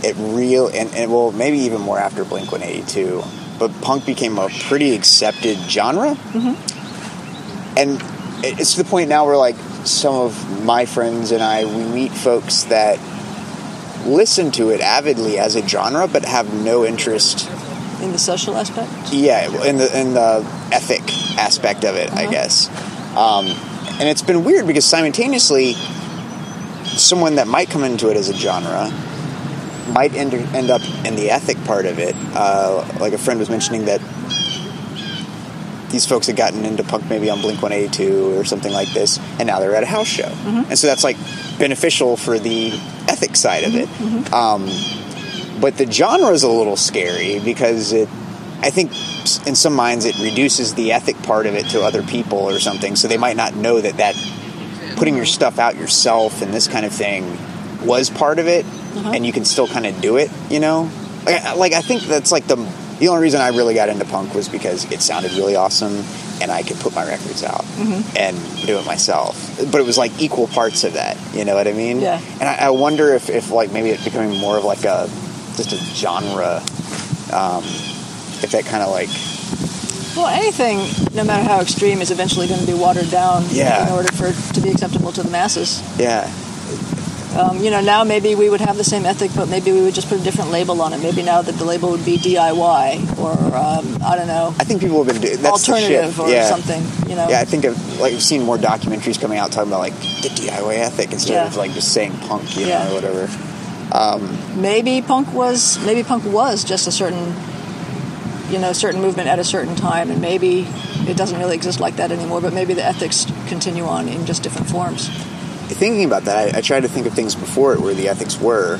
it real and, and well, maybe even more after Blink One Eighty Two, but punk became a pretty accepted genre. Mm-hmm. And it's to the point now where, like, some of my friends and I, we meet folks that listen to it avidly as a genre, but have no interest in the social aspect. yeah, in the in the ethic aspect of it, I guess. Um, and it's been weird because simultaneously, someone that might come into it as a genre might end, end up in the ethic part of it. Uh, like a friend was mentioning that these folks had gotten into punk maybe on Blink 182 or something like this, and now they're at a house show. And so that's like beneficial for the ethic side of it. Um, but the genre is a little scary because it i think in some minds it reduces the ethic part of it to other people or something so they might not know that that putting your stuff out yourself and this kind of thing was part of it and you can still kind of do it you know like, I- like i think that's like the the only reason i really got into punk was because it sounded really awesome and i could put my records out and do it myself but it was like equal parts of that you know what i mean Yeah. and I, I wonder if, if like maybe it's becoming more of like a just a genre um, if that kind of like Well, anything, no matter how extreme, is eventually going to be watered down Yeah. in order for it to be acceptable to the masses. yeah Um, you know, now maybe we would have the same ethic, but maybe we would just put a different label on it. Maybe now that the label would be DIY or um, I don't know, i think people have been doing that's alternative or yeah. something. You know, yeah i think I've, like i've seen more documentaries coming out talking about like the diy ethic instead Yeah. of like just saying punk you Yeah. know or whatever maybe punk was maybe punk was just a certain you know certain movement at a certain time, and maybe it doesn't really exist like that anymore. But maybe the ethics continue on in just different forms. Thinking about that I, I tried to think of things before it where the ethics were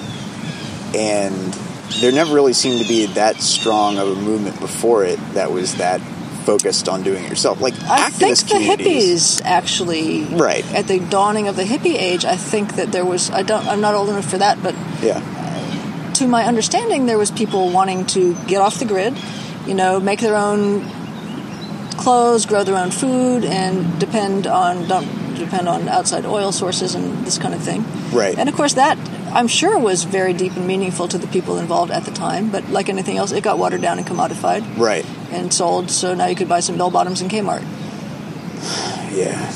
and there never really seemed to be that strong of a movement before it that was that focused on doing it yourself like I think the hippies actually, Right. at the dawning of the hippie age, I think that there was. I don't. I'm not old enough for that, but yeah to my understanding, there was people wanting to get off the grid, you know, make their own clothes, grow their own food, and depend on don't depend on outside oil sources and this kind of thing. Right. And of course, that I'm sure was very deep and meaningful to the people involved at the time. But like anything else, it got watered down and commodified right and sold. So now you could buy some bell bottoms in Kmart. yeah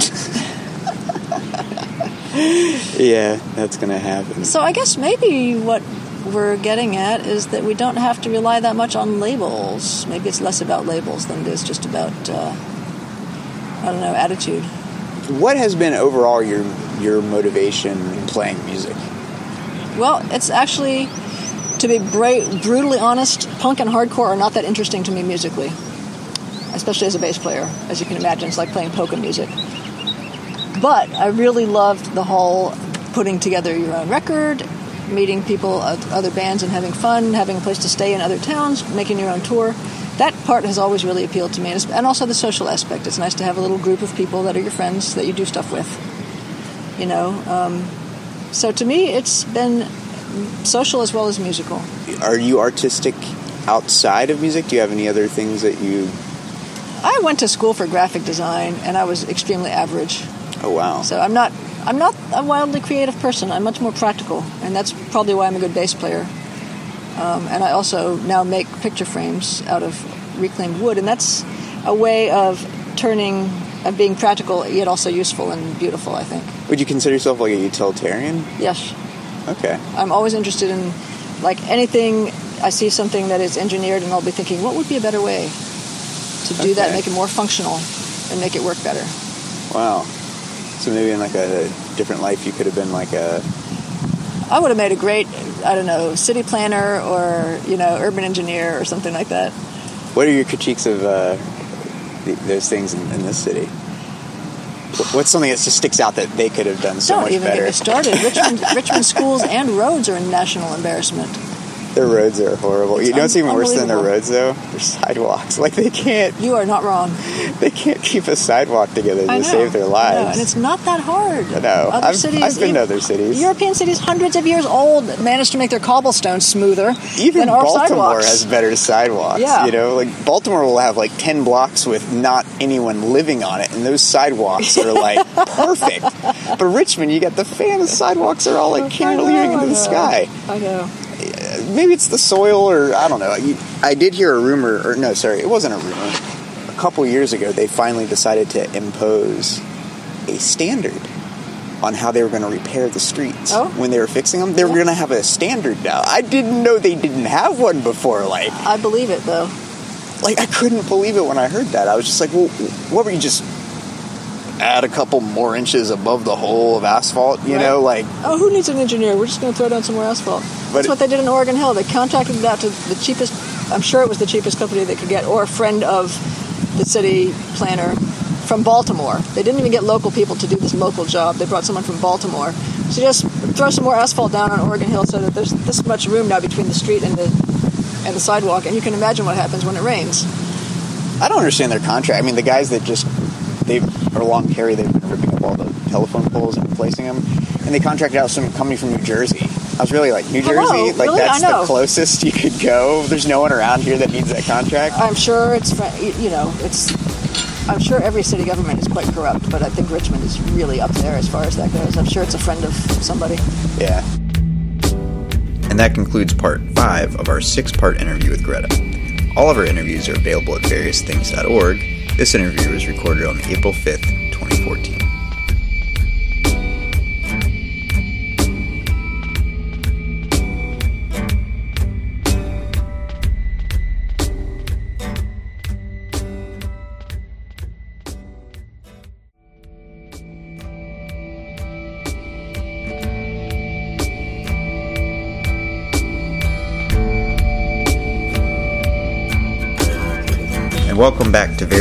yeah that's gonna happen So I guess maybe what we're getting at is that we don't have to rely that much on labels. Maybe it's less about labels than it is just about uh, I don't know attitude. What has been overall your your motivation in playing music Well, it's actually to be bra- brutally honest, punk and hardcore are not that interesting to me musically, especially as a bass player. As you can imagine, it's like playing polka music. But I really loved the whole putting together your own record, meeting people, oth- other bands, and having fun, having a place to stay in other towns, making your own tour. That part has always really appealed to me, and also the social aspect. It's nice to have a little group of people that are your friends that you do stuff with. You know, um, so to me, it's been social as well as musical. are you artistic outside of music do you have any other things that you I went to school for graphic design, and I was extremely average. oh wow So I'm not I'm not a wildly creative person. I'm much more practical, and that's probably why I'm a good bass player. Um, and I also now make picture frames out of reclaimed wood, and that's a way of turning of being practical yet also useful and beautiful. I think. would you consider yourself like a utilitarian Yes, okay I'm always interested in like anything. I see something that is engineered, and I'll be thinking, what would be a better way? to do that, Okay. make it more functional, and make it work better. Wow. So maybe in like a, different life, you could have been like a. I would have made a great, I don't know, city planner or you know, urban engineer or something like that. What are your critiques of uh, th- those things in, in this city? What's something that just sticks out that they could have done so Don't much even better? get me started. Richmond, Richmond schools and roads are a national embarrassment. Their roads are horrible. It's you know what's un- even worse than their roads, though? Their sidewalks. Like they can't, You are not wrong. they can't keep a sidewalk together to save their lives. and it's not that hard. No. Other I've- cities, I've been to other cities. European cities, hundreds of years old, managed to make their cobblestones smoother Even Baltimore sidewalks. has better sidewalks. Yeah. You know, like Baltimore will have like ten blocks with not anyone living on it, and those sidewalks are like perfect. But Richmond, you got the famous sidewalks are all like cantilevering into the sky. I know. Maybe it's the soil, or I don't know. You- I did hear a rumor, or no, sorry, it wasn't a rumor. A couple years ago, they finally decided to impose a standard on how they were going to repair the streets Oh. when they were fixing them. They were Yeah. going to have a standard now. I didn't know they didn't have one before. Like, I believe it though. like I couldn't believe it when I heard that. I was just like, well, what were you just add a couple more inches above the hole of asphalt? You Right. know, like Oh, who needs an engineer? We're just going to throw down some more asphalt. That's it- what they did in Oregon Hill. They contracted it out to the cheapest. I'm sure it was the cheapest company they could get, or a friend of the city planner from Baltimore. They didn't even get local people to do this local job. They brought someone from Baltimore. So just throw some more asphalt down on Oregon Hill so that there's this much room now between the street and the and the sidewalk, and you can imagine what happens when it rains. I don't understand their contract. I mean, the guys that just they are along Cary, they've been ripping up all the telephone poles and replacing them, and they contracted out some company from New Jersey. I was really like, New Hello, Jersey, like really? that's the closest you could go. There's no one around here that needs that contract. I'm sure it's you know it's. I'm sure every city government is quite corrupt, but I think Richmond is really up there as far as that goes. I'm sure it's a friend of somebody. Yeah. And that concludes part 5 of our six part interview with Greta. All of our interviews are available at variousthings.org. This interview was recorded on April 5th, 2014.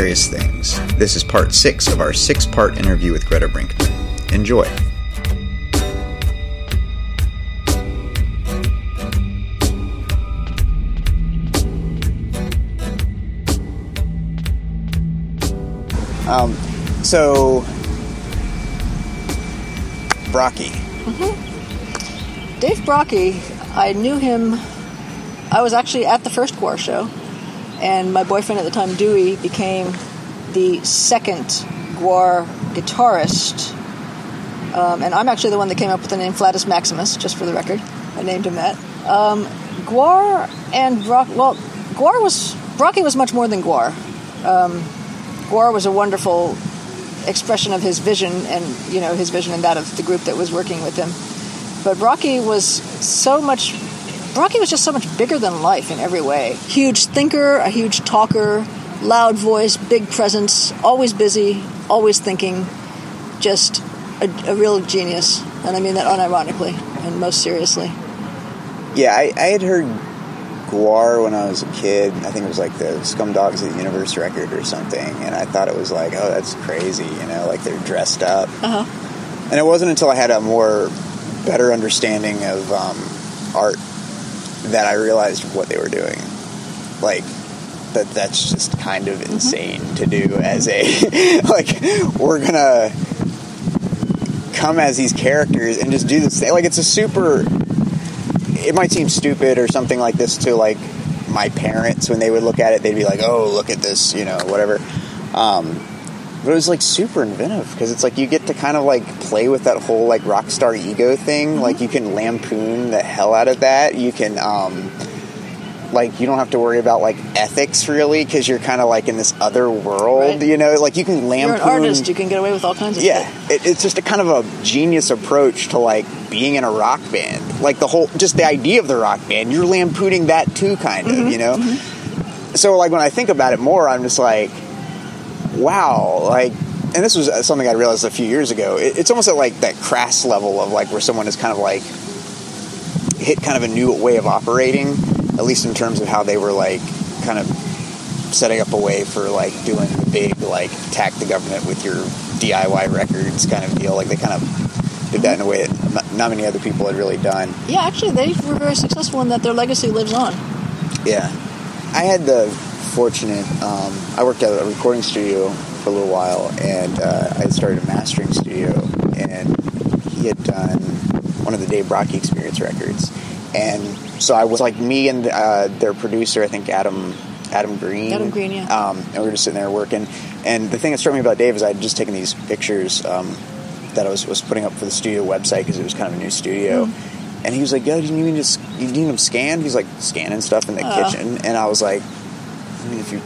Various Things. This is part 6 of our six part interview with Greta Brinkman. Enjoy. Um, So, Brockie. Mm-hmm. Dave Brockie, I knew him. I was actually at the first GWAR show, and my boyfriend at the time, Dewey, became the second GWAR guitarist. Um, and I'm actually the one that came up with the name Flatus Maximus, just for the record. I named him that. Um, GWAR and Brock. Well, GWAR was Brockie was much more than GWAR. Um, GWAR was a wonderful expression of his vision, and you know his vision and that of the group that was working with him. But Rocky was so much. Brockie was just so much bigger than life in every way. Huge thinker, a huge talker, loud voice, big presence, always busy, always thinking, just a, a real genius. And I mean that unironically and most seriously. Yeah, I, I had heard GWAR when I was a kid. I think it was like the Scumdogs of the Universe record or something, and I thought it was like, oh, that's crazy, you know, like they're dressed up. Uh huh. And it wasn't until I had a more better understanding of um, art that I realized what they were doing. Like that that's just kind of insane to do as a like we're gonna come as these characters and just do this thing. Like it's a super it might seem stupid or something like this to like my parents when they would look at it they'd be like oh look at this you know whatever um, but it was like super inventive because it's like you get to kind of like play with that whole like rock star ego thing like you can lampoon the hell out of that you can um like you don't have to worry about like ethics really because you're kind of like in this other world Right. you know like you can lampoon You're an artist. You can get away with all kinds of yeah, it, it's just a kind of a genius approach to like being in a rock band. Like the whole, just the idea of the rock band, you're lampooning that too, kind of, Mm-hmm, you know. so like when I think about it more, I'm just like, wow, like, and this was uh, something I realized a few years ago. It, it's almost at like that crass level of like where someone is kind of like hit kind of a new way of operating, at least in terms of how they were like kind of setting up a way for like doing the big like attack the government with your DIY records kind of deal. Like they kind of did that in a way that not- not many other people had really done. Yeah, actually, they were very successful in that their legacy lives on. Yeah, I had the fortunate. Um, I worked at a recording studio for a little while, and uh, I started a mastering studio, and he had done one of the Dave Brockie Experience records, and so I was like me and uh, their producer, I think Adam. Adam Green. Adam Green, yeah. Um, and we were just sitting there working. And the thing that struck me about Dave is I had just taken these pictures um, that I was, was putting up for the studio website because it was kind of a new studio. Mm-hmm. And he was like, "Yo, do you need to you need them scanned?" He's like scanning stuff in the Oh. kitchen, and I was like, "I mean, if you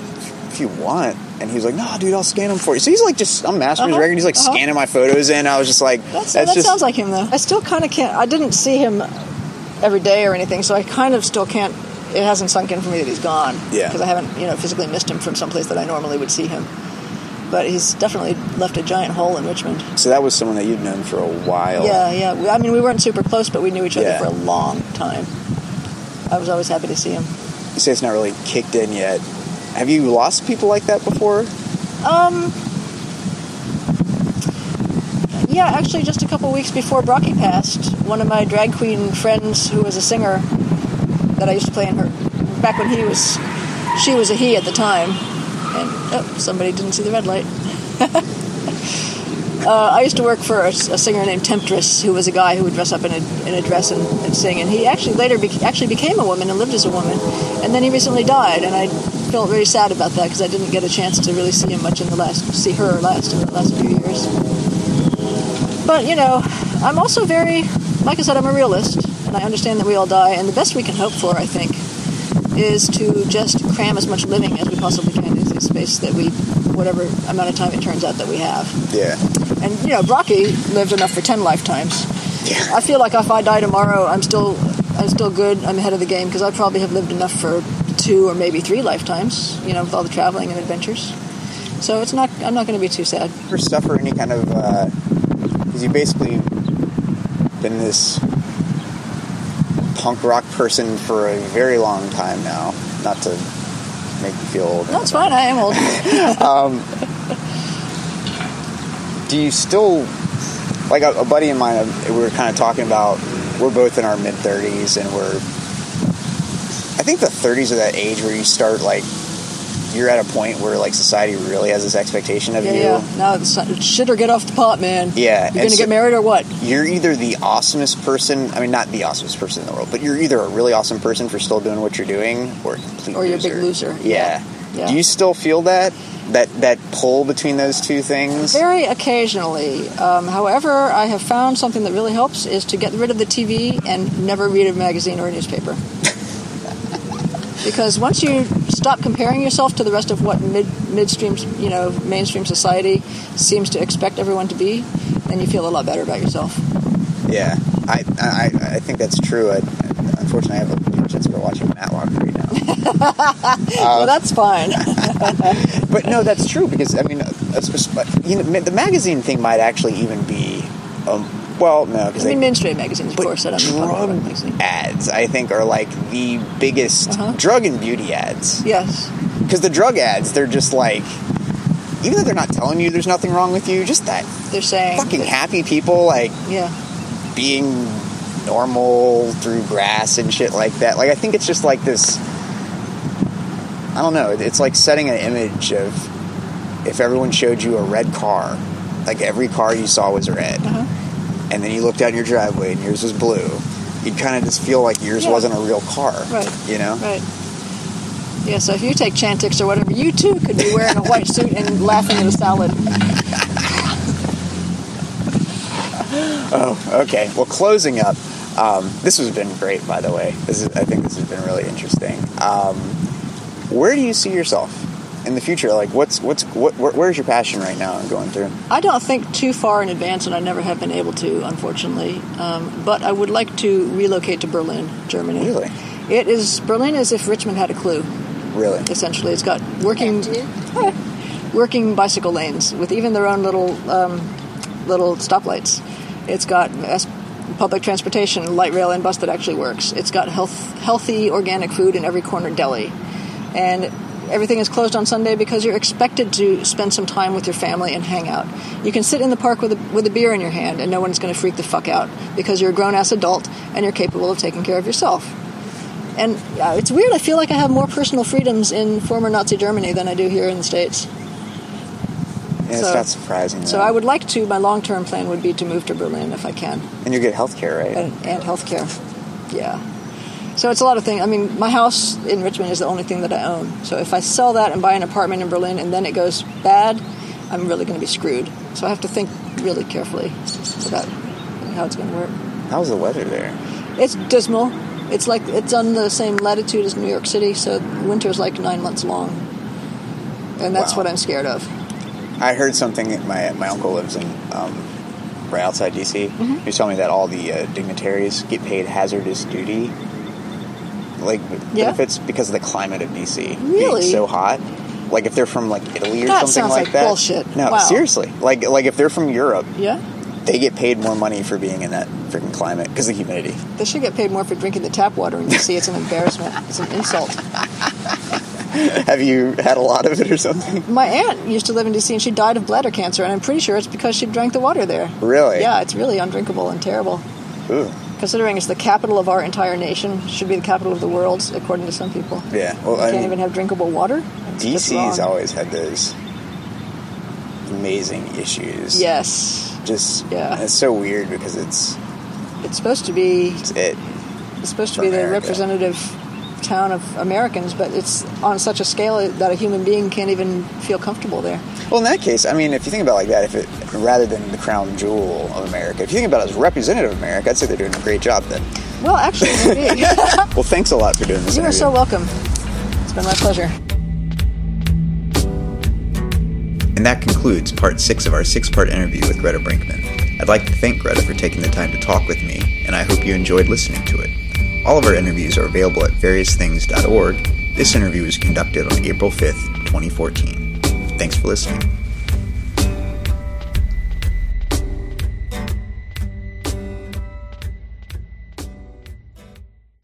if you want." And he's like, "No, dude, I'll scan them for you." So he's like, just I'm mastering his Uh-huh, record. He's like uh-huh. scanning my photos in. I was just like, That's, "That's that just sounds like him, though. I still kind of can't. I didn't see him every day or anything, so I kind of still can't. It hasn't sunk in for me that he's gone. Yeah. Because I haven't, you know, physically missed him from someplace that I normally would see him. But he's definitely left a giant hole in Richmond. so that was someone that you'd known for a while." Yeah, yeah. I mean, we weren't super close, but we knew each other Yeah. for a long time. I was always happy to see him. You say it's not really kicked in yet. Have you lost people like that before? Um. Yeah, actually, just a couple weeks before Brockie passed, one of my drag queen friends, who was a singer that I used to play in her, back when he was, she was a he at the time, and oh, somebody didn't see the red light. uh, I used to work for a, a singer named Temptress, who was a guy who would dress up in a, in a dress and, and sing, and he actually later be, actually became a woman and lived as a woman, and then he recently died, and I felt very sad about that because I didn't get a chance to really see him much in the last, see her last in the last few years. But you know, I'm also very, like I said, I'm a realist, and I understand that we all die, and the best we can hope for, I think, is to just cram as much living as we possibly can into the space that we, whatever amount of time it turns out that we have. Yeah. And you know, Brockie lived enough for ten lifetimes. Yeah. I feel like if I die tomorrow, I'm still, I'm still good. I'm ahead of the game because I probably have lived enough for two or maybe three lifetimes. You know, with all the traveling and adventures. So it's not. I'm not going to be too sad. ever suffer any kind of because you basically been this punk rock person for a very long time now not to make you feel old No, it's fine. I am old. do you still like a, a buddy of mine uh, we were kind of talking about we're both in our mid 30s and we're i think the 30s are that age where you start like you're at a point where like society really has this expectation of Yeah, you yeah. Now it's, it's shit or get off the pot, man. Yeah, You're gonna so- get married or what? you're either the awesomest person I mean not the awesomest person in the world, but you're either a really awesome person for still doing what you're doing or a complete Or you're a big loser. Yeah. Yeah. Do you still feel that? That that pull between those two things? Very occasionally. Um, however, I have found something that really helps is to get rid of the TV and never read a magazine or a newspaper. Because once you stop comparing yourself to the rest of what mid midstream, you know, mainstream society seems to expect everyone to be, then you feel a lot better about yourself. Yeah. I, I I think that's true. I, unfortunately, I have a chance for watching Matlock right now. Uh, well, that's fine. but no, that's true because I mean, you know, the magazine thing might actually even be, um, well, no, because I mean, mainstream magazines, of But course. I don't mean pop drug ads, I think, are like the biggest Uh-huh. drug and beauty ads. Yes. Because the drug ads, they're just like, even though they're not telling you there's nothing wrong with you, just that They're saying. fucking that- happy people like Yeah. being normal through grass and shit like that. Like, I think it's just like this. I don't know. It's like setting an image of if everyone showed you a red car, like every car you saw was red, Uh-huh. And then you looked out in your driveway and yours was blue, you'd kind of just feel like yours Yeah. wasn't a real car. Right. You know? Right. Yeah, so if you take Chantix or whatever, you too could be wearing a white suit and laughing at a salad. Oh, okay. Well, closing up, um, this has been great, by the way. This is, I think this has been really interesting. Um, where do you see yourself in the future? Like, what's what's what, where, where's your passion right now and going through? I don't think too far in advance, and I never have been able to, unfortunately. Um, but I would like to relocate to Berlin, Germany. Really? It is Berlin as if Richmond had a clue. Really? Essentially, it's got working working bicycle lanes with even their own little um, little stoplights. It's got s- public transportation, light rail, and bus that actually works. It's got health, healthy organic food in every corner deli, and everything is closed on Sunday because you're expected to spend some time with your family and hang out. You can sit in the park with a, with a beer in your hand, and no one's going to freak the fuck out because you're a grown ass adult and you're capable of taking care of yourself. And uh, it's weird. I feel like I have more personal freedoms in former Nazi Germany than I do here in the states. Yeah, it's not surprising. So though. I would like to. My long term plan would be to move to Berlin if I can, And you get health care, right? and, and healthcare. Yeah. So it's a lot of things. I mean, my house in Richmond is the only thing that I own. So if I sell that and buy an apartment in Berlin and then it goes bad, I'm really going to be screwed. So I have to think really carefully about how it's going to work. How's the weather there? It's dismal. It's like it's on the same latitude as New York City, so winter's like nine months long, and that's Wow. what I'm scared of. I heard something. My my uncle lives in um, right outside DC. Mm-hmm. He was telling me that all the uh, dignitaries get paid hazardous duty, like Yeah? benefits because of the climate of DC Really? being so hot. Like if they're from like Italy or That something like, like that. bullshit. No, Wow. seriously. Like like if they're from Europe, Yeah, they get paid more money for being in that freaking climate because of the humidity. they should get paid more for drinking the tap water in DC. It's an embarrassment. It's an insult. Have you had a lot of it or something? My aunt used to live in DC, and she died of bladder cancer, and I'm pretty sure it's because she drank the water there. Really? Yeah, it's really undrinkable and terrible. Ooh. Considering it's the capital of our entire nation, should be the capital of the world, according to some people. Yeah. Well, You I can't mean, even have drinkable water. It's DC's always had those amazing issues. Yes, Just Yeah. It's so weird because it's it's supposed to be it's it. It's supposed to be the representative town of Americans, but it's on such a scale that a human being can't even feel comfortable there. Well, in that case, I mean, if you think about it like that, if it rather than the crown jewel of America, if you think about it as representative of America, I'd say they're doing a great job then. Well, actually, maybe. Well, thanks a lot for doing this. you are so welcome. It's been my pleasure. And that concludes part six of our six part interview with Greta Brinkman. I'd like to thank Greta for taking the time to talk with me, and I hope you enjoyed listening to it. All of our interviews are available at variousthings.org. This interview was conducted on April 5th, 2014. Thanks for listening.